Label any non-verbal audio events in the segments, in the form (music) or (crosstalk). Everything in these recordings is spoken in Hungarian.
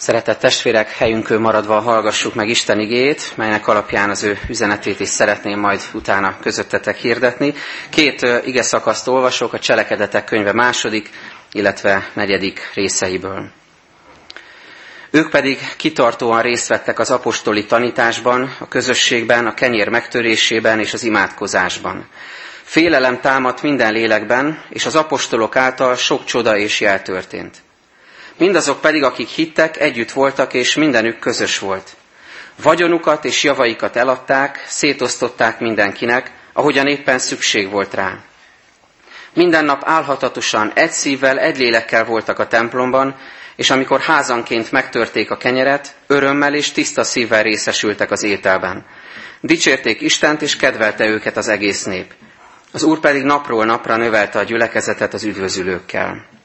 Szeretett testvérek, helyünkön maradva hallgassuk meg Isten igét, melynek alapján az ő üzenetét is szeretném majd utána közöttetek hirdetni. Két ige szakaszt olvasok, a Cselekedetek könyve második, illetve negyedik részeiből. Ők pedig kitartóan részt vettek az apostoli tanításban, a közösségben, a kenyér megtörésében és az imádkozásban. Félelem támadt minden lélekben, és az apostolok által sok csoda és jel történt. Mindazok pedig, akik hittek, együtt voltak, és mindenük közös volt. Vagyonukat és javaikat eladták, szétosztották mindenkinek, ahogyan éppen szükség volt rá. Minden nap álhatatosan, egy szívvel, egy lélekkel voltak a templomban, és amikor házanként megtörték a kenyeret, örömmel és tiszta szívvel részesültek az ételben. Dicsérték Istent, és kedvelte őket az egész nép. Az Úr pedig napról napra növelte a gyülekezetet az üdvözülőkkel.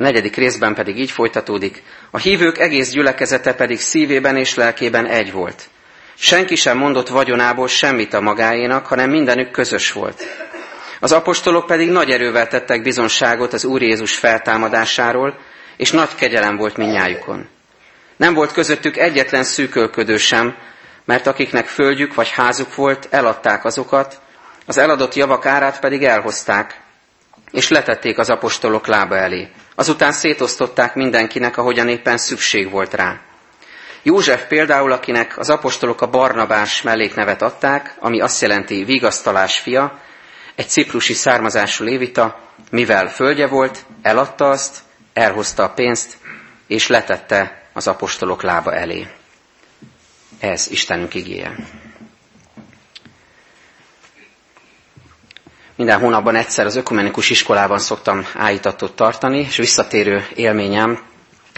Negyedik részben pedig így folytatódik, a hívők egész gyülekezete pedig szívében és lelkében egy volt. Senki sem mondott vagyonából semmit a magáénak, hanem mindenük közös volt. Az apostolok pedig nagy erővel tettek bizonságot az Úr Jézus feltámadásáról, és nagy kegyelem volt minnyájukon. Nem volt közöttük egyetlen szűkölködő sem, mert akiknek földjük vagy házuk volt, eladták azokat, az eladott javak árát pedig elhozták, és letették az apostolok lába elé. Azután szétosztották mindenkinek, ahogyan éppen szükség volt rá. József például, akinek az apostolok a Barnabás melléknevet adták, ami azt jelenti vigasztalás fia, egy ciprusi származású lévita, mivel földje volt, eladta azt, elhozta a pénzt, és letette az apostolok lába elé. Ez Istenünk igéje. Minden hónapban egyszer az ökumenikus iskolában szoktam állítatot tartani, és visszatérő élményem,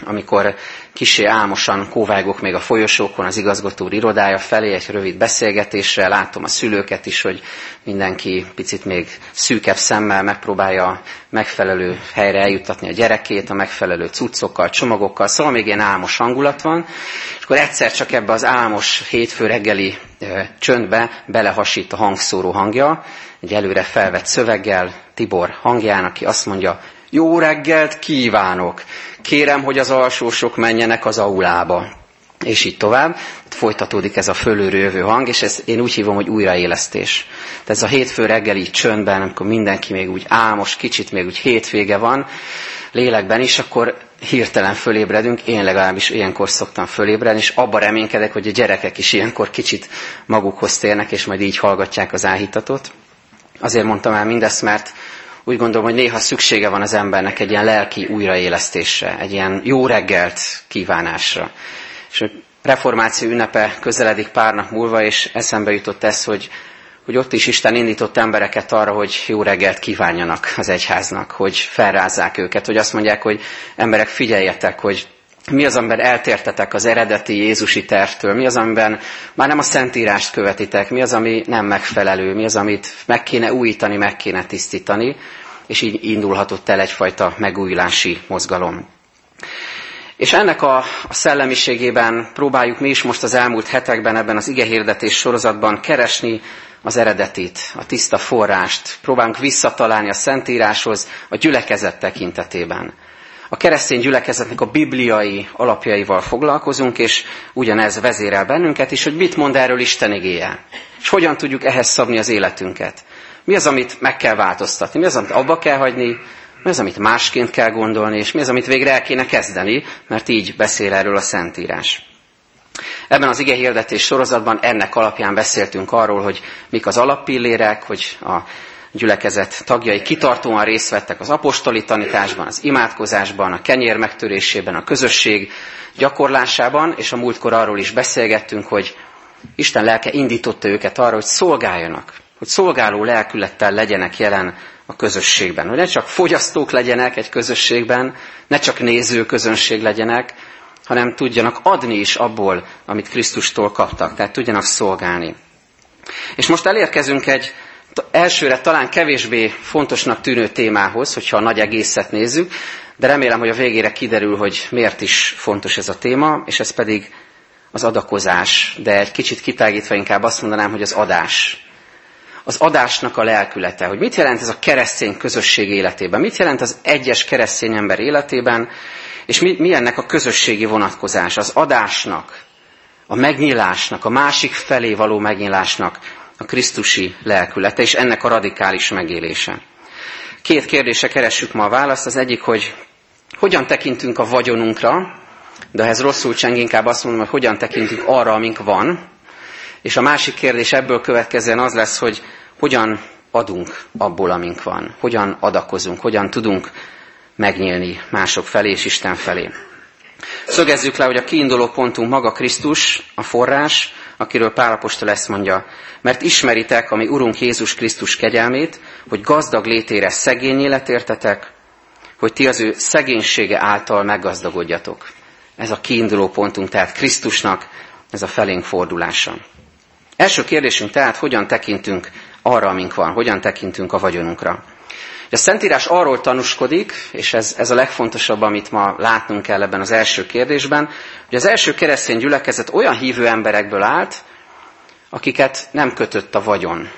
amikor kisé álmosan kóvágok még a folyosókon az igazgató irodája felé egy rövid beszélgetésre, látom a szülőket is, hogy mindenki picit még szűkebb szemmel megpróbálja megfelelő helyre eljuttatni a gyerekét, a megfelelő cuccokkal, csomagokkal, szóval még ilyen álmos hangulat van, és akkor egyszer csak ebbe az álmos hétfő reggeli csöndbe belehasít a hangszóró hangja, egy előre felvett szöveggel, Tibor hangján, aki azt mondja, jó reggelt kívánok! Kérem, hogy az alsósok menjenek az aulába. És így tovább. Folytatódik ez a fölülről jövő hang, és ezt én úgy hívom, hogy újraélesztés. Tehát ez a hétfő reggeli csöndben, amikor mindenki még úgy álmos, kicsit még úgy hétvége van, lélekben is, akkor hirtelen fölébredünk, én legalábbis ilyenkor szoktam fölébredni, és abba reménykedek, hogy a gyerekek is ilyenkor kicsit magukhoz térnek, és majd így hallgatják az áhítatot. Azért mondtam el mindezt, mert úgy gondolom, hogy néha szüksége van az embernek egy ilyen lelki újraélesztésre, egy ilyen jó reggelt kívánásra. És a reformáció ünnepe közeledik pár nap múlva, és eszembe jutott ez, hogy, hogy ott is Isten indított embereket arra, hogy jó reggelt kívánjanak az egyháznak, hogy felrázzák őket, hogy azt mondják, hogy emberek figyeljetek, hogy mi az, amiben eltértetek az eredeti Jézusi tervtől, mi az, amiben már nem a Szentírást követitek, mi az, ami nem megfelelő, mi az, amit meg kéne újítani, meg kéne tisztítani, és így indulhatott el egyfajta megújulási mozgalom. És ennek a, szellemiségében próbáljuk mi is most az elmúlt hetekben ebben az igehirdetés sorozatban keresni az eredetit, a tiszta forrást, próbálunk visszatalálni a Szentíráshoz a gyülekezet tekintetében a keresztény gyülekezetnek a bibliai alapjaival foglalkozunk, és ugyanez vezérel bennünket is, hogy mit mond erről Isten igéje. És hogyan tudjuk ehhez szabni az életünket. Mi az, amit meg kell változtatni, mi az, amit abba kell hagyni, mi az, amit másként kell gondolni, és mi az, amit végre el kéne kezdeni, mert így beszél erről a Szentírás. Ebben az ige hirdetés sorozatban ennek alapján beszéltünk arról, hogy mik az alappillérek, hogy a gyülekezet tagjai kitartóan részt vettek az apostoli tanításban, az imádkozásban, a kenyér megtörésében, a közösség gyakorlásában, és a múltkor arról is beszélgettünk, hogy Isten lelke indította őket arra, hogy szolgáljanak, hogy szolgáló lelkülettel legyenek jelen a közösségben. Hogy ne csak fogyasztók legyenek egy közösségben, ne csak néző közönség legyenek, hanem tudjanak adni is abból, amit Krisztustól kaptak, tehát tudjanak szolgálni. És most elérkezünk egy elsőre talán kevésbé fontosnak tűnő témához, hogyha a nagy egészet nézzük, de remélem, hogy a végére kiderül, hogy miért is fontos ez a téma, és ez pedig az adakozás, de egy kicsit kitágítva inkább azt mondanám, hogy az adás. Az adásnak a lelkülete, hogy mit jelent ez a keresztény közösség életében, mit jelent az egyes keresztény ember életében, És mi, mi ennek a közösségi vonatkozás, az adásnak, a megnyilásnak, a másik felé való megnyilásnak a Krisztusi lelkülete, és ennek a radikális megélése. Két kérdése keressük ma a választ. Az egyik, hogy hogyan tekintünk a vagyonunkra, de ehhez rosszul cseng, inkább azt mondom, hogy hogyan tekintünk arra, amink van. És a másik kérdés ebből következően az lesz, hogy hogyan adunk abból, amink van. Hogyan adakozunk, hogyan tudunk megnyílni mások felé és Isten felé. Szögezzük le, hogy a kiinduló pontunk maga Krisztus, a forrás, akiről Pálapostól ezt mondja, mert ismeritek, ami Urunk Jézus Krisztus kegyelmét, hogy gazdag létére szegényé letértetek, hogy ti az ő szegénysége által meggazdagodjatok. Ez a kiinduló pontunk, tehát Krisztusnak ez a felénk fordulása. Első kérdésünk tehát, hogyan tekintünk arra, amink van, hogyan tekintünk a vagyonunkra. A Szentírás arról tanúskodik, és ez, ez a legfontosabb, amit ma látnunk kell ebben az első kérdésben, hogy az első keresztény gyülekezet olyan hívő emberekből állt, akiket nem kötött a vagyon,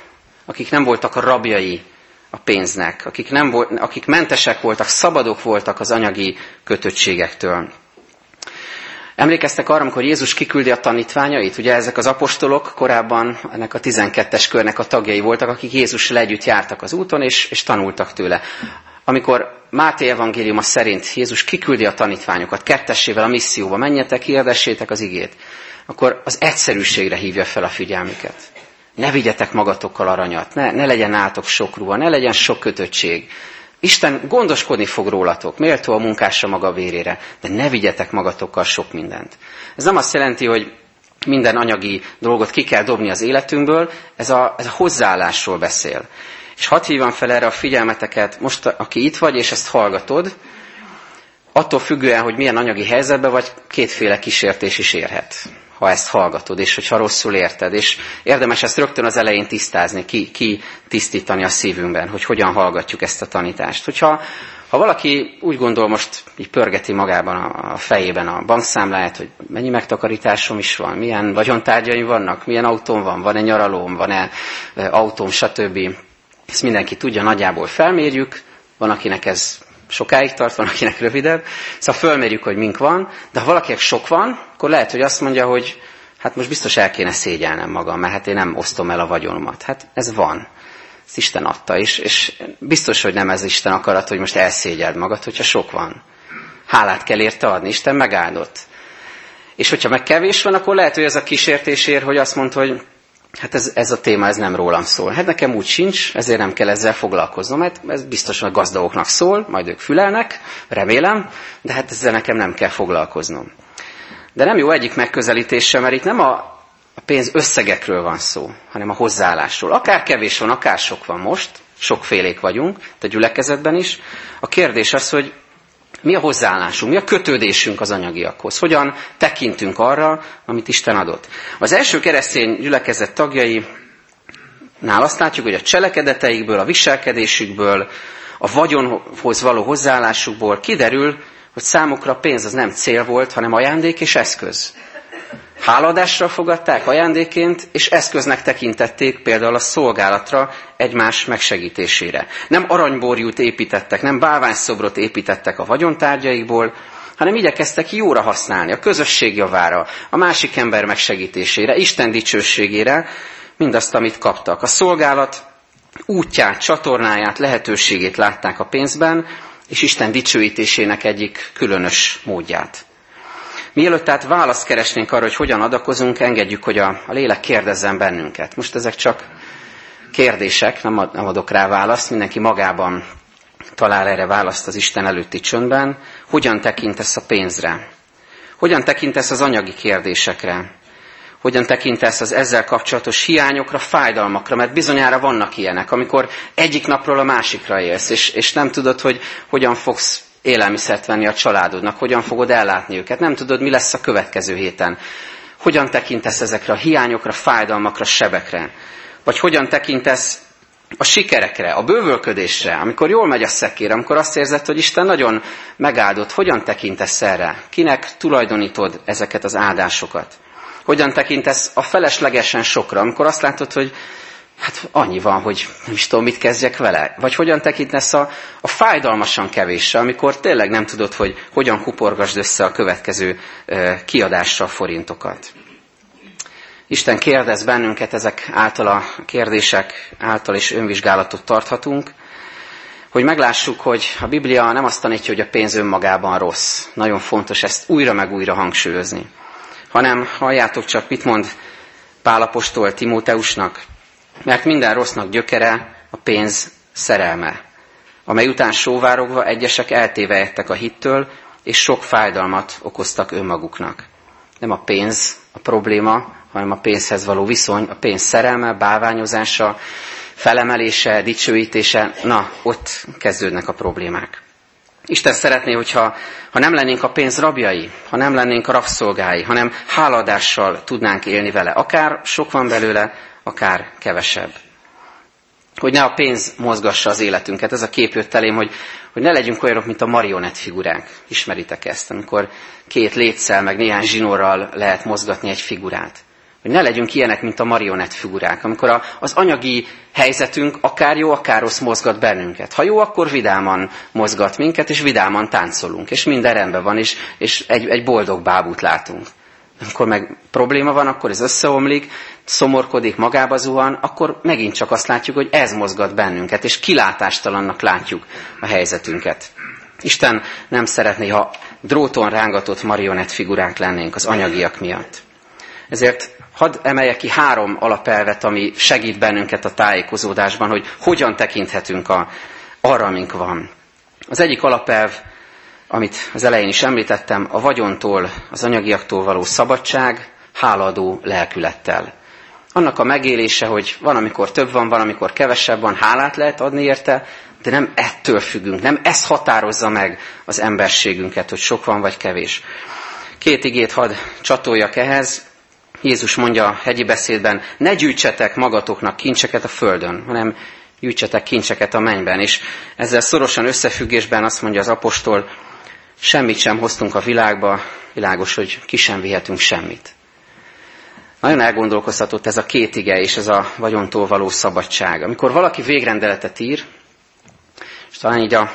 akik nem voltak a rabjai a pénznek, akik, nem volt, akik mentesek voltak, szabadok voltak az anyagi kötöttségektől. Emlékeztek arra, amikor Jézus kiküldi a tanítványait? Ugye ezek az apostolok korábban ennek a 12-es körnek a tagjai voltak, akik Jézussal együtt jártak az úton, és, és tanultak tőle. Amikor Máté evangéliuma szerint Jézus kiküldi a tanítványokat kettessével a misszióba, menjetek, hirdessétek az igét, akkor az egyszerűségre hívja fel a figyelmüket. Ne vigyetek magatokkal aranyat, ne, ne legyen átok sok ruha, ne legyen sok kötöttség, Isten gondoskodni fog rólatok, méltó a munkásra maga vérére, de ne vigyetek magatokkal sok mindent. Ez nem azt jelenti, hogy minden anyagi dolgot ki kell dobni az életünkből, ez a, ez a hozzáállásról beszél. És hadd hívam fel erre a figyelmeteket, most aki itt vagy, és ezt hallgatod, attól függően, hogy milyen anyagi helyzetben vagy, kétféle kísértés is érhet ha ezt hallgatod, és hogyha rosszul érted. És érdemes ezt rögtön az elején tisztázni, ki, ki tisztítani a szívünkben, hogy hogyan hallgatjuk ezt a tanítást. Hogyha ha valaki úgy gondol, most így pörgeti magában a fejében a bankszámláját, hogy mennyi megtakarításom is van, milyen vagyontárgyaim vannak, milyen autóm van, van-e nyaralóm, van-e e, autóm, stb. Ezt mindenki tudja, nagyjából felmérjük, van, akinek ez sokáig tart, van akinek rövidebb. Szóval fölmérjük, hogy mink van, de ha valakinek sok van, akkor lehet, hogy azt mondja, hogy hát most biztos el kéne szégyelnem magam, mert hát én nem osztom el a vagyonomat. Hát ez van. Ez Isten adta is, és biztos, hogy nem ez Isten akarat, hogy most elszégyeld magad, hogyha sok van. Hálát kell érte adni, Isten megáldott. És hogyha meg kevés van, akkor lehet, hogy ez a kísértésért, hogy azt mondta, hogy hát ez, ez a téma ez nem rólam szól. Hát nekem úgy sincs, ezért nem kell ezzel foglalkoznom, mert ez biztosan a gazdagoknak szól, majd ők fülelnek, remélem, de hát ezzel nekem nem kell foglalkoznom. De nem jó egyik megközelítése, mert itt nem a, a pénz összegekről van szó, hanem a hozzáállásról. Akár kevés van, akár sok van most, sokfélék vagyunk, de gyülekezetben is. A kérdés az, hogy mi a hozzáállásunk, mi a kötődésünk az anyagiakhoz, hogyan tekintünk arra, amit Isten adott. Az első keresztény gyülekezet tagjai nál azt látjuk, hogy a cselekedeteikből, a viselkedésükből, a vagyonhoz való hozzáállásukból kiderül, hogy számukra a pénz az nem cél volt, hanem ajándék és eszköz. Háladásra fogadták ajándéként, és eszköznek tekintették például a szolgálatra egymás megsegítésére. Nem aranyborjút építettek, nem bálványszobrot építettek a vagyontárgyaikból, hanem igyekeztek jóra használni, a közösség javára, a másik ember megsegítésére, Isten dicsőségére, mindazt, amit kaptak. A szolgálat útját, csatornáját, lehetőségét látták a pénzben, és Isten dicsőítésének egyik különös módját. Mielőtt tehát választ keresnénk arra, hogy hogyan adakozunk, engedjük, hogy a, a lélek kérdezzen bennünket. Most ezek csak kérdések, nem, ad, nem adok rá választ, mindenki magában talál erre választ az Isten előtti csöndben. Hogyan tekintesz a pénzre? Hogyan tekintesz az anyagi kérdésekre? Hogyan tekintesz az ezzel kapcsolatos hiányokra, fájdalmakra? Mert bizonyára vannak ilyenek, amikor egyik napról a másikra élsz, és, és nem tudod, hogy hogyan fogsz élelmiszert venni a családodnak, hogyan fogod ellátni őket, nem tudod, mi lesz a következő héten. Hogyan tekintesz ezekre a hiányokra, fájdalmakra, sebekre? Vagy hogyan tekintesz a sikerekre, a bővölködésre, amikor jól megy a szekér, amikor azt érzed, hogy Isten nagyon megáldott, hogyan tekintesz erre? Kinek tulajdonítod ezeket az áldásokat? Hogyan tekintesz a feleslegesen sokra, amikor azt látod, hogy Hát annyi van, hogy nem is tudom, mit kezdjek vele. Vagy hogyan tekintesz a, a fájdalmasan kevéssel, amikor tényleg nem tudod, hogy hogyan kuporgasd össze a következő kiadásra a forintokat. Isten kérdez bennünket ezek által a kérdések által is önvizsgálatot tarthatunk, hogy meglássuk, hogy a Biblia nem azt tanítja, hogy a pénz önmagában rossz. Nagyon fontos ezt újra meg újra hangsúlyozni. Hanem halljátok csak, mit mond Pálapostól Timóteusnak, mert minden rossznak gyökere a pénz szerelme, amely után sóvárogva egyesek eltévejettek a hittől, és sok fájdalmat okoztak önmaguknak. Nem a pénz a probléma, hanem a pénzhez való viszony, a pénz szerelme, báványozása, felemelése, dicsőítése, na, ott kezdődnek a problémák. Isten szeretné, hogyha ha nem lennénk a pénz rabjai, ha nem lennénk a rabszolgái, hanem háladással tudnánk élni vele. Akár sok van belőle, akár kevesebb. Hogy ne a pénz mozgassa az életünket. Ez a kép jött elém, hogy, hogy ne legyünk olyanok, mint a marionett figurák. Ismeritek ezt, amikor két létszel, meg néhány zsinórral lehet mozgatni egy figurát. Hogy ne legyünk ilyenek, mint a marionett figurák, amikor a, az anyagi helyzetünk akár jó, akár rossz mozgat bennünket. Ha jó, akkor vidáman mozgat minket, és vidáman táncolunk, és minden rendben van, és, és egy, egy boldog bábút látunk. Amikor meg probléma van, akkor ez összeomlik, szomorkodik, magába zuhan, akkor megint csak azt látjuk, hogy ez mozgat bennünket, és kilátástalannak látjuk a helyzetünket. Isten nem szeretné, ha dróton rángatott marionett figurák lennénk az anyagiak miatt. Ezért hadd emeljek ki három alapelvet, ami segít bennünket a tájékozódásban, hogy hogyan tekinthetünk a, arra, amink van. Az egyik alapelv, amit az elején is említettem, a vagyontól, az anyagiaktól való szabadság, háladó lelkülettel. Annak a megélése, hogy van, amikor több van, van, amikor kevesebb van, hálát lehet adni érte, de nem ettől függünk, nem ez határozza meg az emberségünket, hogy sok van vagy kevés. Két igét hadd csatoljak ehhez. Jézus mondja a hegyi beszédben, ne gyűjtsetek magatoknak kincseket a földön, hanem gyűjtsetek kincseket a mennyben. És ezzel szorosan összefüggésben azt mondja az apostol, semmit sem hoztunk a világba, világos, hogy ki sem vihetünk semmit. Nagyon elgondolkoztatott ez a két ige és ez a vagyontól való szabadság. Amikor valaki végrendeletet ír, és talán így a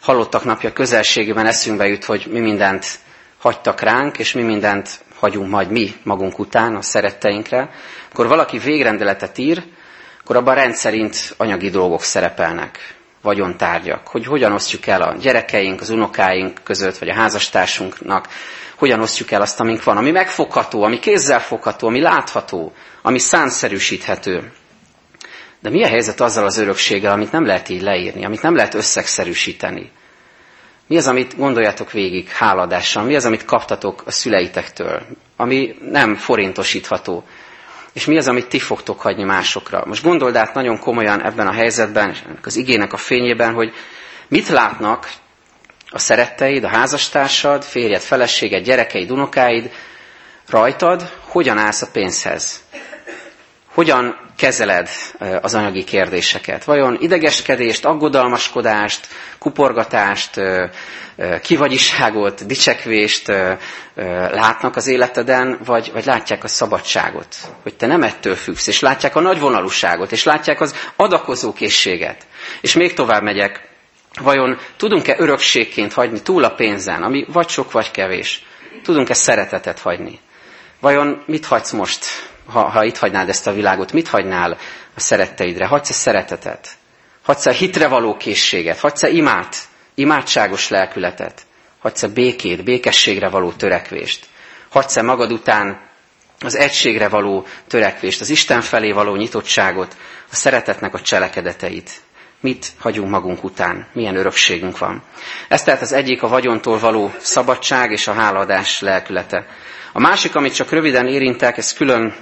halottak napja közelségében eszünkbe jut, hogy mi mindent hagytak ránk, és mi mindent hagyunk majd mi magunk után a szeretteinkre, akkor valaki végrendeletet ír, akkor abban rendszerint anyagi dolgok szerepelnek, vagyontárgyak, hogy hogyan osztjuk el a gyerekeink, az unokáink között, vagy a házastársunknak, hogyan osztjuk el azt, amink van, ami megfogható, ami kézzelfogható, ami látható, ami szánszerűsíthető. De mi a helyzet azzal az örökséggel, amit nem lehet így leírni, amit nem lehet összegszerűsíteni? Mi az, amit gondoljátok végig háladással? Mi az, amit kaptatok a szüleitektől, ami nem forintosítható? És mi az, amit ti fogtok hagyni másokra? Most gondold át nagyon komolyan ebben a helyzetben, és az igének a fényében, hogy mit látnak a szeretteid, a házastársad, férjed, feleséged, gyerekeid, unokáid rajtad, hogyan állsz a pénzhez? Hogyan kezeled az anyagi kérdéseket? Vajon idegeskedést, aggodalmaskodást, kuporgatást, kivagyiságot, dicsekvést látnak az életeden, vagy, vagy látják a szabadságot? Hogy te nem ettől függsz, és látják a nagyvonalúságot, és látják az adakozó készséget. És még tovább megyek, vajon tudunk-e örökségként hagyni túl a pénzen, ami vagy sok, vagy kevés? Tudunk-e szeretetet hagyni? Vajon mit hagysz most ha, ha itt hagynád ezt a világot, mit hagynál a szeretteidre? Hagysz-e szeretetet? Hagysz-e hitre való készséget? Hagysz-e imát, imádságos lelkületet? Hagysz-e békét, békességre való törekvést? Hagysz-e magad után az egységre való törekvést, az Isten felé való nyitottságot, a szeretetnek a cselekedeteit? Mit hagyunk magunk után? Milyen örökségünk van? Ez tehát az egyik a vagyontól való szabadság és a háladás lelkülete. A másik, amit csak röviden érintek, ez külön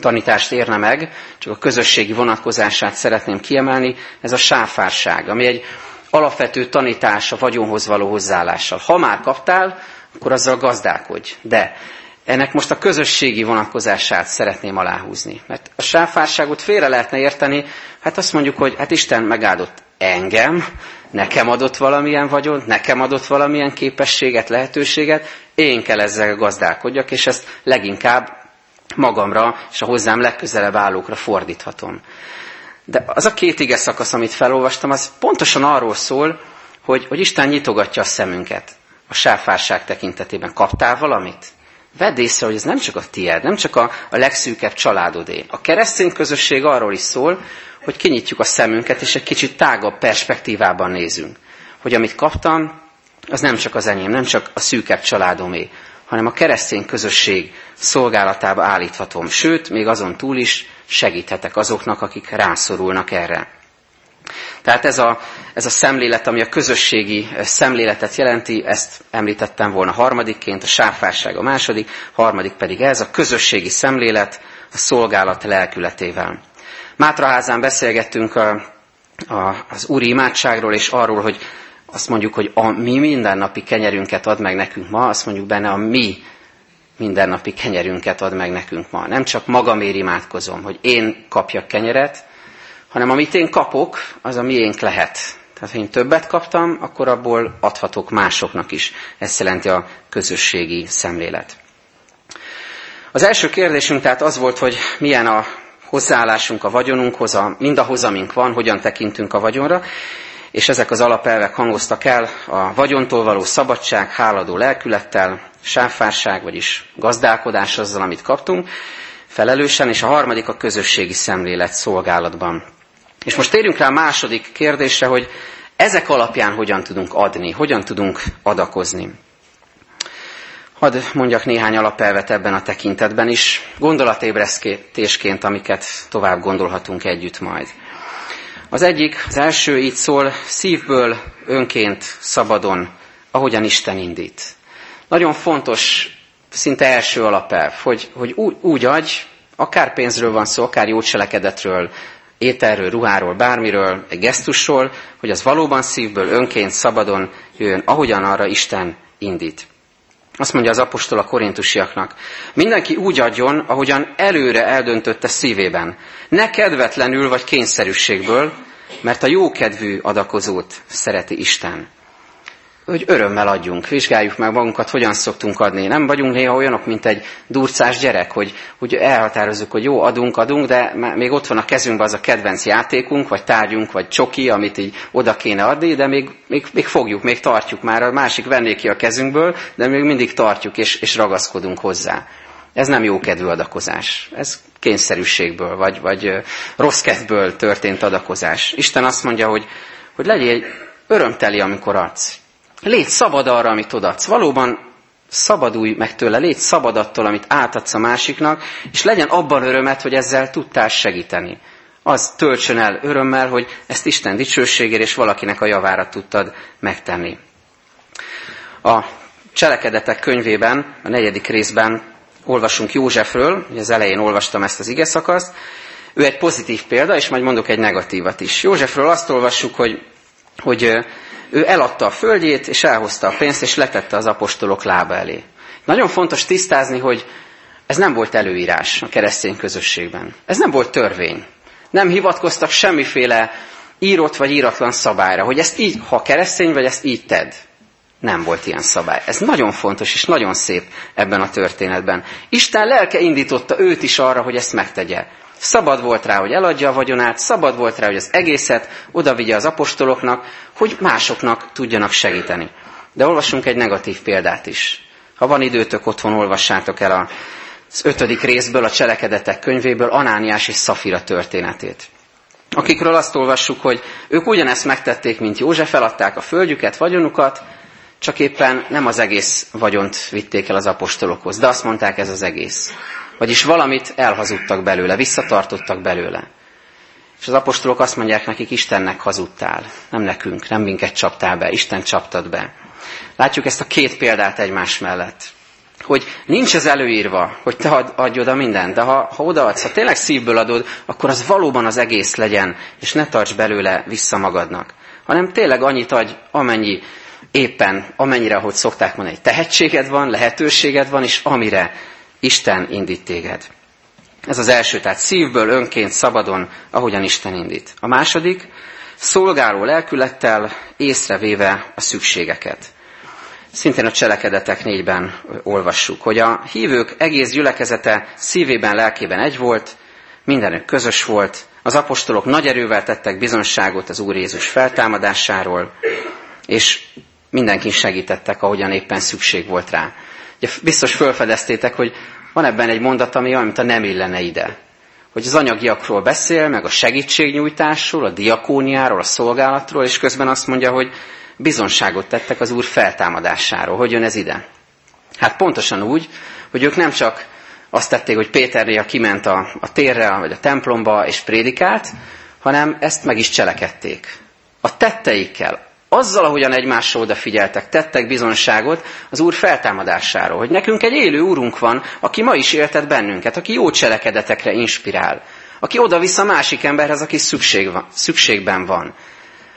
tanítást érne meg, csak a közösségi vonatkozását szeretném kiemelni, ez a sáfárság, ami egy alapvető tanítás a vagyonhoz való hozzáállással. Ha már kaptál, akkor azzal gazdálkodj. De ennek most a közösségi vonatkozását szeretném aláhúzni. Mert a sáfárságot félre lehetne érteni, hát azt mondjuk, hogy hát Isten megáldott engem, nekem adott valamilyen vagyont, nekem adott valamilyen képességet, lehetőséget, én kell ezzel gazdálkodjak, és ezt leginkább magamra és a hozzám legközelebb állókra fordíthatom. De az a két ige szakasz, amit felolvastam, az pontosan arról szól, hogy, hogy Isten nyitogatja a szemünket a sáfárság tekintetében. Kaptál valamit? Vedd észre, hogy ez nem csak a tied, nem csak a, a legszűkebb családodé. A keresztény közösség arról is szól, hogy kinyitjuk a szemünket, és egy kicsit tágabb perspektívában nézünk. Hogy amit kaptam, az nem csak az enyém, nem csak a szűkebb családomé, hanem a keresztény közösség szolgálatába állíthatom. Sőt, még azon túl is segíthetek azoknak, akik rászorulnak erre. Tehát ez a, ez a szemlélet, ami a közösségi szemléletet jelenti, ezt említettem volna harmadikként, a sáfárság a második, harmadik pedig ez, a közösségi szemlélet a szolgálat lelkületével. Mátraházán beszélgettünk a, a, az úri imádságról, és arról, hogy azt mondjuk, hogy a mi mindennapi kenyerünket ad meg nekünk ma, azt mondjuk benne a mi mindennapi kenyerünket ad meg nekünk ma. Nem csak magamért imádkozom, hogy én kapjak kenyeret, hanem amit én kapok, az a miénk lehet. Tehát, ha én többet kaptam, akkor abból adhatok másoknak is. Ez jelenti a közösségi szemlélet. Az első kérdésünk tehát az volt, hogy milyen a hozzáállásunk a vagyonunkhoz, a, mindahhoz, amink van, hogyan tekintünk a vagyonra, és ezek az alapelvek hangoztak el a vagyontól való szabadság, háladó lelkülettel, sáfárság, vagyis gazdálkodás azzal, amit kaptunk, felelősen, és a harmadik a közösségi szemlélet szolgálatban. És most térjünk rá a második kérdésre, hogy ezek alapján hogyan tudunk adni, hogyan tudunk adakozni. Hadd mondjak néhány alapelvet ebben a tekintetben is, gondolatébresztésként, amiket tovább gondolhatunk együtt majd. Az egyik, az első így szól, szívből önként, szabadon, ahogyan Isten indít. Nagyon fontos, szinte első alapelv, hogy, hogy úgy, úgy adj, akár pénzről van szó, akár jó cselekedetről, ételről, ruháról, bármiről, egy gesztusról, hogy az valóban szívből, önként, szabadon jöjjön, ahogyan arra Isten indít. Azt mondja az apostol a korintusiaknak. Mindenki úgy adjon, ahogyan előre eldöntötte szívében. Ne kedvetlenül vagy kényszerűségből, mert a jókedvű adakozót szereti Isten hogy örömmel adjunk, vizsgáljuk meg magunkat, hogyan szoktunk adni. Nem vagyunk néha olyanok, mint egy durcás gyerek, hogy, hogy elhatározzuk, hogy jó, adunk, adunk, de még ott van a kezünkben az a kedvenc játékunk, vagy tárgyunk, vagy csoki, amit így oda kéne adni, de még, még, még fogjuk, még tartjuk már, a másik venné ki a kezünkből, de még mindig tartjuk és, és ragaszkodunk hozzá. Ez nem jó kedvű adakozás. Ez kényszerűségből, vagy, vagy rossz kedvből történt adakozás. Isten azt mondja, hogy, hogy legyél örömteli, amikor adsz. Légy szabad arra, amit odaadsz. Valóban szabadulj meg tőle, légy szabad attól, amit átadsz a másiknak, és legyen abban örömet, hogy ezzel tudtál segíteni. Az töltsön el örömmel, hogy ezt Isten dicsőségére és valakinek a javára tudtad megtenni. A cselekedetek könyvében, a negyedik részben olvasunk Józsefről, az elején olvastam ezt az ige szakaszt, ő egy pozitív példa, és majd mondok egy negatívat is. Józsefről azt olvassuk, hogy, hogy ő eladta a földjét, és elhozta a pénzt, és letette az apostolok lába elé. Nagyon fontos tisztázni, hogy ez nem volt előírás a keresztény közösségben. Ez nem volt törvény. Nem hivatkoztak semmiféle írott vagy íratlan szabályra, hogy ezt így, ha keresztény vagy, ezt így tedd. Nem volt ilyen szabály. Ez nagyon fontos és nagyon szép ebben a történetben. Isten lelke indította őt is arra, hogy ezt megtegye. Szabad volt rá, hogy eladja a vagyonát, szabad volt rá, hogy az egészet odavigye az apostoloknak, hogy másoknak tudjanak segíteni. De olvassunk egy negatív példát is. Ha van időtök, otthon olvassátok el az ötödik részből, a cselekedetek könyvéből Anániás és Szafira történetét. Akikről azt olvassuk, hogy ők ugyanezt megtették, mint József, eladták a földjüket, vagyonukat, csak éppen nem az egész vagyont vitték el az apostolokhoz, de azt mondták, ez az egész. Vagyis valamit elhazudtak belőle, visszatartottak belőle. És az apostolok azt mondják nekik, Istennek hazudtál. Nem nekünk, nem minket csaptál be, Isten csaptad be. Látjuk ezt a két példát egymás mellett. Hogy nincs ez előírva, hogy te ad, adj oda mindent, de ha, ha odaadsz, ha tényleg szívből adod, akkor az valóban az egész legyen, és ne tarts belőle vissza magadnak. Hanem tényleg annyit adj, amennyi éppen, amennyire, ahogy szokták mondani, tehetséged van, lehetőséged van, és amire Isten indít téged. Ez az első, tehát szívből, önként, szabadon, ahogyan Isten indít. A második, szolgáló lelkülettel, észrevéve a szükségeket. Szintén a cselekedetek négyben olvassuk, hogy a hívők egész gyülekezete szívében, lelkében egy volt, mindenük közös volt, az apostolok nagy erővel tettek bizonságot az Úr Jézus feltámadásáról, és mindenkin segítettek, ahogyan éppen szükség volt rá. Ugye biztos felfedeztétek, hogy van ebben egy mondat, ami olyan, mint a nem illene ide. Hogy az anyagiakról beszél, meg a segítségnyújtásról, a diakóniáról, a szolgálatról, és közben azt mondja, hogy bizonságot tettek az Úr feltámadásáról. Hogy jön ez ide? Hát pontosan úgy, hogy ők nem csak azt tették, hogy Péternél kiment a, a térre, vagy a templomba, és prédikált, hanem ezt meg is cselekedték. A tetteikkel, azzal, ahogyan egymásra odafigyeltek, tettek bizonságot az Úr feltámadásáról, hogy nekünk egy élő Úrunk van, aki ma is éltet bennünket, aki jó cselekedetekre inspirál, aki oda visz a másik emberhez, aki szükség van, szükségben van.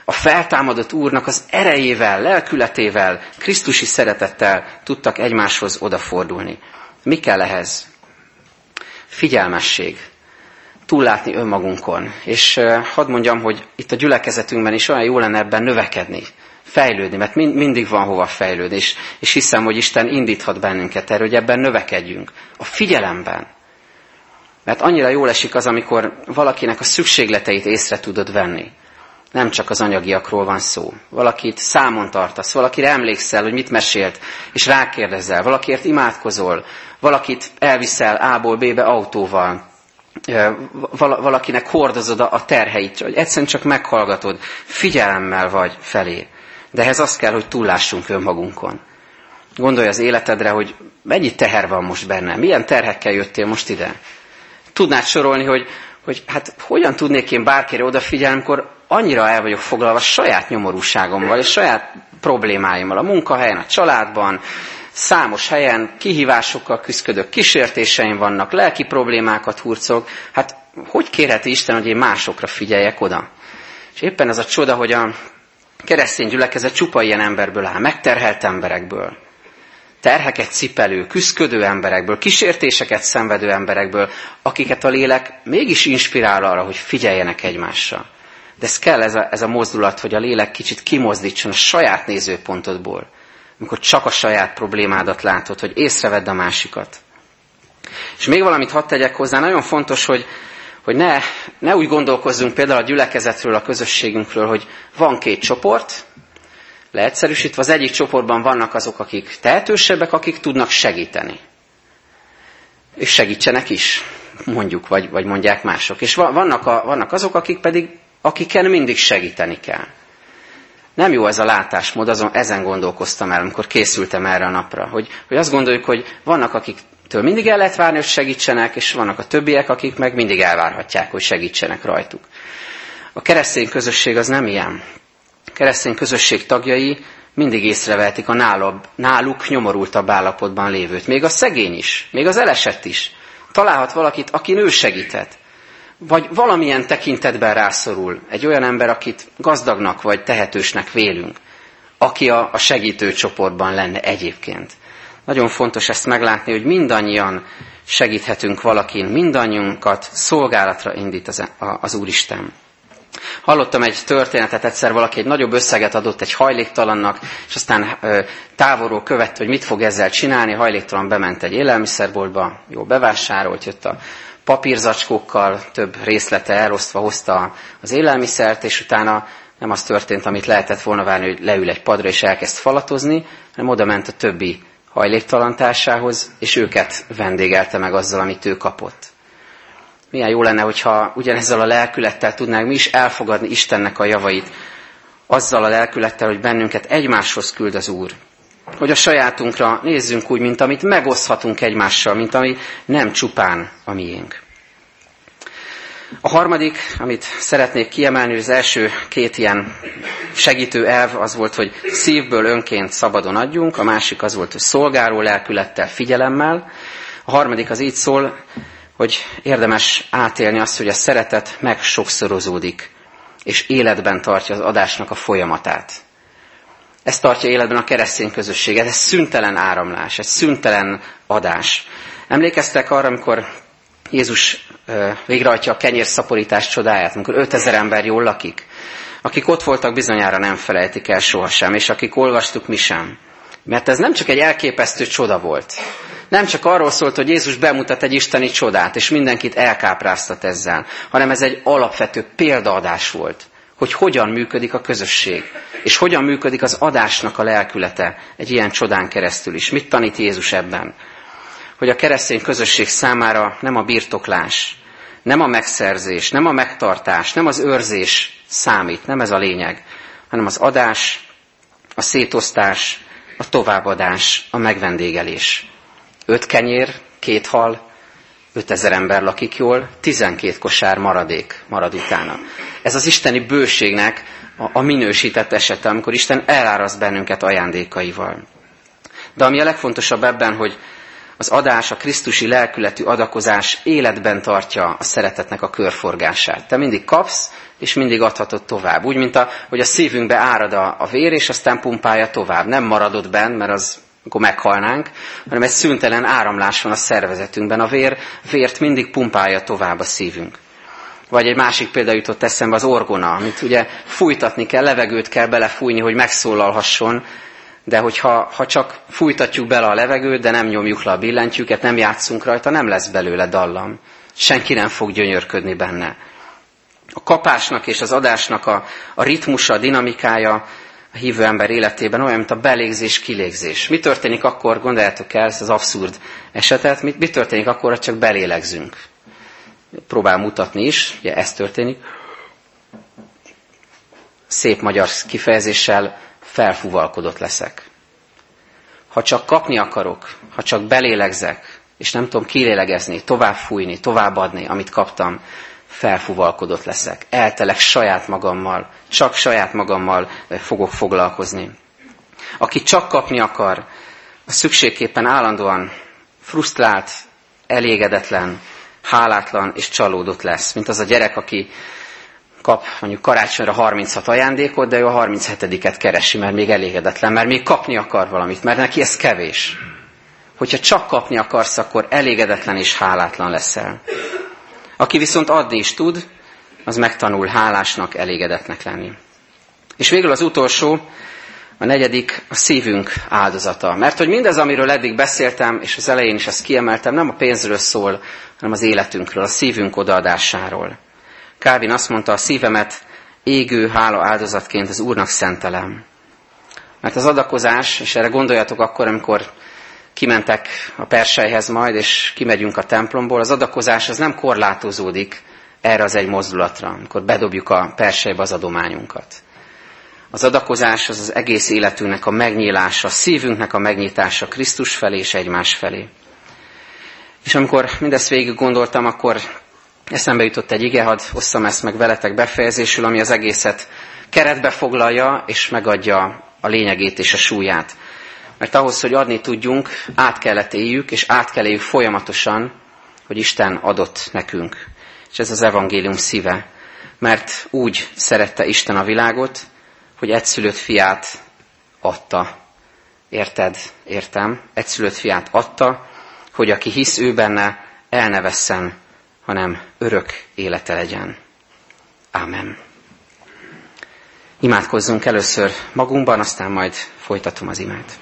A feltámadott Úrnak az erejével, lelkületével, Krisztusi szeretettel tudtak egymáshoz odafordulni. Mi kell ehhez? Figyelmesség túllátni önmagunkon. És hadd mondjam, hogy itt a gyülekezetünkben is olyan jó lenne ebben növekedni, fejlődni, mert mind, mindig van hova fejlődni, és, és hiszem, hogy Isten indíthat bennünket erre, hogy ebben növekedjünk. A figyelemben. Mert annyira jól esik az, amikor valakinek a szükségleteit észre tudod venni. Nem csak az anyagiakról van szó. Valakit számon tartasz, valakire emlékszel, hogy mit mesélt, és rákérdezel, valakiért imádkozol, valakit elviszel A-ból B-be autóval, valakinek hordozod a terheit, hogy egyszerűen csak meghallgatod, figyelemmel vagy felé. De ehhez az kell, hogy túllássunk önmagunkon. Gondolj az életedre, hogy mennyi teher van most benne, milyen terhekkel jöttél most ide. Tudnád sorolni, hogy, hogy hát hogyan tudnék én bárkire odafigyelni, amikor annyira el vagyok foglalva saját nyomorúságommal és saját problémáimmal a munkahelyen, a családban, számos helyen kihívásokkal küzdök, kísértéseim vannak, lelki problémákat hurcog, hát hogy kérheti Isten, hogy én másokra figyeljek oda? És éppen ez a csoda, hogy a keresztény gyülekezet csupa ilyen emberből áll, megterhelt emberekből, terheket cipelő, küzdködő emberekből, kísértéseket szenvedő emberekből, akiket a lélek mégis inspirál arra, hogy figyeljenek egymásra. De ez kell ez a, ez a mozdulat, hogy a lélek kicsit kimozdítson a saját nézőpontodból amikor csak a saját problémádat látod, hogy észrevedd a másikat. És még valamit hadd tegyek hozzá, nagyon fontos, hogy, hogy ne, ne úgy gondolkozzunk például a gyülekezetről, a közösségünkről, hogy van két csoport, leegyszerűsítve az egyik csoportban vannak azok, akik tehetősebbek, akik tudnak segíteni. És segítsenek is, mondjuk, vagy, vagy mondják mások. És vannak, a, vannak azok, akik pedig, akiken mindig segíteni kell. Nem jó ez a látásmód, azon ezen gondolkoztam el, amikor készültem erre a napra. Hogy, hogy azt gondoljuk, hogy vannak, akiktől mindig el lehet várni, hogy segítsenek, és vannak a többiek, akik meg mindig elvárhatják, hogy segítsenek rajtuk. A keresztény közösség az nem ilyen. A keresztény közösség tagjai mindig észrevehetik a nálab, náluk nyomorultabb állapotban lévőt. Még a szegény is, még az elesett is. Találhat valakit, aki ő segített vagy valamilyen tekintetben rászorul egy olyan ember, akit gazdagnak vagy tehetősnek vélünk, aki a, a segítő csoportban lenne egyébként. Nagyon fontos ezt meglátni, hogy mindannyian segíthetünk valakin, mindannyiunkat szolgálatra indít az, az Úristen. Hallottam egy történetet, egyszer valaki egy nagyobb összeget adott egy hajléktalannak, és aztán távolról követte, hogy mit fog ezzel csinálni. Hajléktalan bement egy élelmiszerboltba, jó bevásárolt, jött a papírzacskókkal, több részlete elosztva hozta az élelmiszert, és utána nem az történt, amit lehetett volna várni, hogy leül egy padra és elkezd falatozni, hanem oda ment a többi hajléktalantársához, és őket vendégelte meg azzal, amit ő kapott. Milyen jó lenne, hogyha ugyanezzel a lelkülettel tudnánk mi is elfogadni Istennek a javait, azzal a lelkülettel, hogy bennünket egymáshoz küld az Úr. Hogy a sajátunkra nézzünk úgy, mint amit megoszthatunk egymással, mint ami nem csupán a miénk. A harmadik, amit szeretnék kiemelni, az első két ilyen segítő elv az volt, hogy szívből önként szabadon adjunk, a másik az volt, hogy szolgáló lelkülettel, figyelemmel. A harmadik az így szól, hogy érdemes átélni azt, hogy a szeretet meg sokszorozódik, és életben tartja az adásnak a folyamatát. Ez tartja életben a keresztény közösséget, ez szüntelen áramlás, egy szüntelen adás. Emlékeztek arra, amikor Jézus végrehajtja a kenyérszaporítás csodáját, amikor 5000 ember jól lakik? Akik ott voltak, bizonyára nem felejtik el sohasem, és akik olvastuk mi sem. Mert ez nem csak egy elképesztő csoda volt. Nem csak arról szólt, hogy Jézus bemutat egy isteni csodát, és mindenkit elkápráztat ezzel, hanem ez egy alapvető példaadás volt, hogy hogyan működik a közösség, és hogyan működik az adásnak a lelkülete egy ilyen csodán keresztül is. Mit tanít Jézus ebben? Hogy a keresztény közösség számára nem a birtoklás, nem a megszerzés, nem a megtartás, nem az őrzés számít, nem ez a lényeg, hanem az adás, a szétosztás, a továbbadás, a megvendégelés. Öt kenyér, két hal, ötezer ember lakik jól, tizenkét kosár maradék marad utána. Ez az isteni bőségnek a, a minősített esete, amikor Isten eláraszt bennünket ajándékaival. De ami a legfontosabb ebben, hogy az adás, a Krisztusi lelkületű adakozás életben tartja a szeretetnek a körforgását. Te mindig kapsz, és mindig adhatod tovább. Úgy, mint a, hogy a szívünkbe árad a, a vér, és aztán pumpálja tovább. Nem maradott benn, mert az akkor meghalnánk, hanem egy szüntelen áramlás van a szervezetünkben. A vér, vért mindig pumpálja tovább a szívünk. Vagy egy másik példa jutott eszembe az orgona, amit ugye fújtatni kell, levegőt kell belefújni, hogy megszólalhasson, de hogyha ha csak fújtatjuk bele a levegőt, de nem nyomjuk le a billentyűket, nem játszunk rajta, nem lesz belőle dallam. Senki nem fog gyönyörködni benne. A kapásnak és az adásnak a, a ritmusa, a dinamikája a hívő ember életében olyan, mint a belégzés, kilégzés. Mi történik akkor, gondoljátok el ezt az abszurd esetet, mi, mi történik akkor, ha csak belélegzünk? Próbál mutatni is, ugye ez történik. Szép magyar kifejezéssel felfúvalkodott leszek. Ha csak kapni akarok, ha csak belélegzek, és nem tudom kilélegezni, tovább fújni, továbbadni, amit kaptam, felfúvalkodott leszek. Eltelek saját magammal, csak saját magammal fogok foglalkozni. Aki csak kapni akar, a szükségképpen állandóan frusztrált, elégedetlen, hálátlan és csalódott lesz, mint az a gyerek, aki kap mondjuk karácsonyra 36 ajándékot, de ő a 37-et keresi, mert még elégedetlen, mert még kapni akar valamit, mert neki ez kevés. Hogyha csak kapni akarsz, akkor elégedetlen és hálátlan leszel. Aki viszont adni is tud, az megtanul hálásnak, elégedetnek lenni. És végül az utolsó, a negyedik a szívünk áldozata. Mert hogy mindez, amiről eddig beszéltem, és az elején is ezt kiemeltem, nem a pénzről szól, hanem az életünkről, a szívünk odaadásáról. Kávin azt mondta, a szívemet égő hála áldozatként az Úrnak szentelem. Mert az adakozás, és erre gondoljatok akkor, amikor kimentek a persejhez majd, és kimegyünk a templomból, az adakozás az nem korlátozódik erre az egy mozdulatra, amikor bedobjuk a persejbe az adományunkat. Az adakozás az az egész életünknek a megnyílása, a szívünknek a megnyitása Krisztus felé és egymás felé. És amikor mindezt végig gondoltam, akkor eszembe jutott egy ige, hadd osszam ezt meg veletek befejezésül, ami az egészet keretbe foglalja és megadja a lényegét és a súlyát. Mert ahhoz, hogy adni tudjunk, át kellett éljük, és át kell éljük folyamatosan, hogy Isten adott nekünk. És ez az evangélium szíve. Mert úgy szerette Isten a világot, hogy egyszülött fiát adta. Érted? Értem. Egyszülött fiát adta, hogy aki hisz ő benne, el ne vesszen, hanem örök élete legyen. Ámen. Imádkozzunk először magunkban, aztán majd folytatom az imát.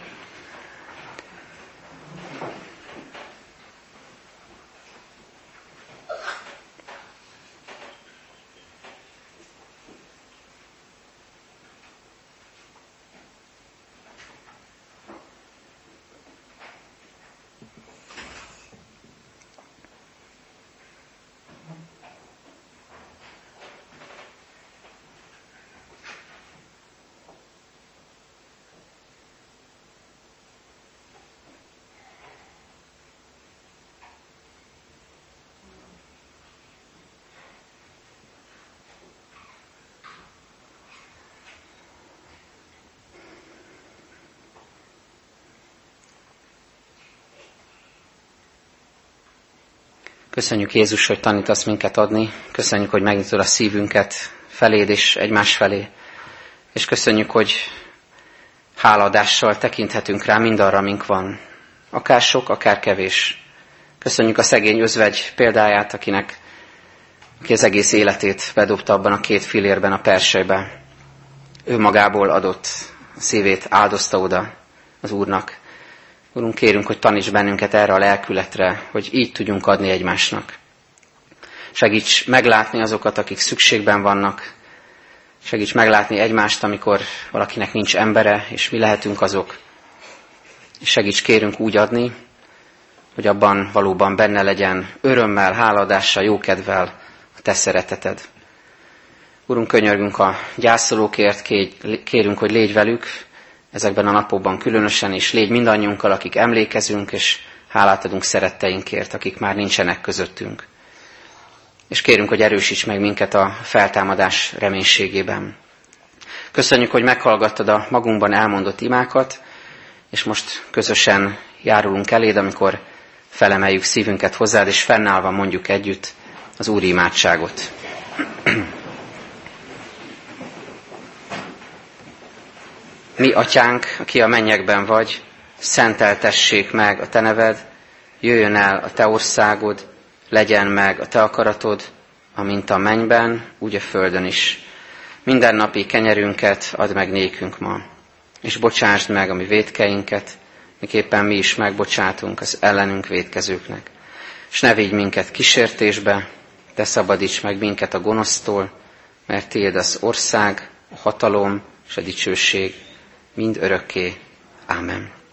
Köszönjük Jézus, hogy tanítasz minket adni. Köszönjük, hogy megnyitod a szívünket feléd és egymás felé. És köszönjük, hogy háladással tekinthetünk rá mindarra, amink van. Akár sok, akár kevés. Köszönjük a szegény özvegy példáját, akinek aki az egész életét bedobta abban a két filérben, a persejbe. Ő magából adott, szívét áldozta oda, az Úrnak. Urunk, kérünk, hogy taníts bennünket erre a lelkületre, hogy így tudjunk adni egymásnak. Segíts meglátni azokat, akik szükségben vannak. Segíts meglátni egymást, amikor valakinek nincs embere, és mi lehetünk azok. És segíts kérünk úgy adni, hogy abban valóban benne legyen örömmel, háladással, jókedvel a te szereteted. Urunk, könyörgünk a gyászolókért, kérünk, hogy légy velük ezekben a napokban különösen, és légy mindannyiunkkal, akik emlékezünk, és hálát adunk szeretteinkért, akik már nincsenek közöttünk. És kérünk, hogy erősíts meg minket a feltámadás reménységében. Köszönjük, hogy meghallgattad a magunkban elmondott imákat, és most közösen járulunk eléd, amikor felemeljük szívünket hozzád, és fennállva mondjuk együtt az Úri imádságot. (clears throat) Mi, atyánk, aki a mennyekben vagy, szenteltessék meg a te neved, jöjjön el a te országod, legyen meg a te akaratod, amint a mennyben, úgy a földön is. Minden napi kenyerünket add meg nékünk ma, és bocsásd meg a mi védkeinket, miképpen mi is megbocsátunk az ellenünk védkezőknek. És ne vigy minket kísértésbe, de szabadíts meg minket a gonosztól, mert tiéd az ország, a hatalom és a dicsőség mind örökké. Amen.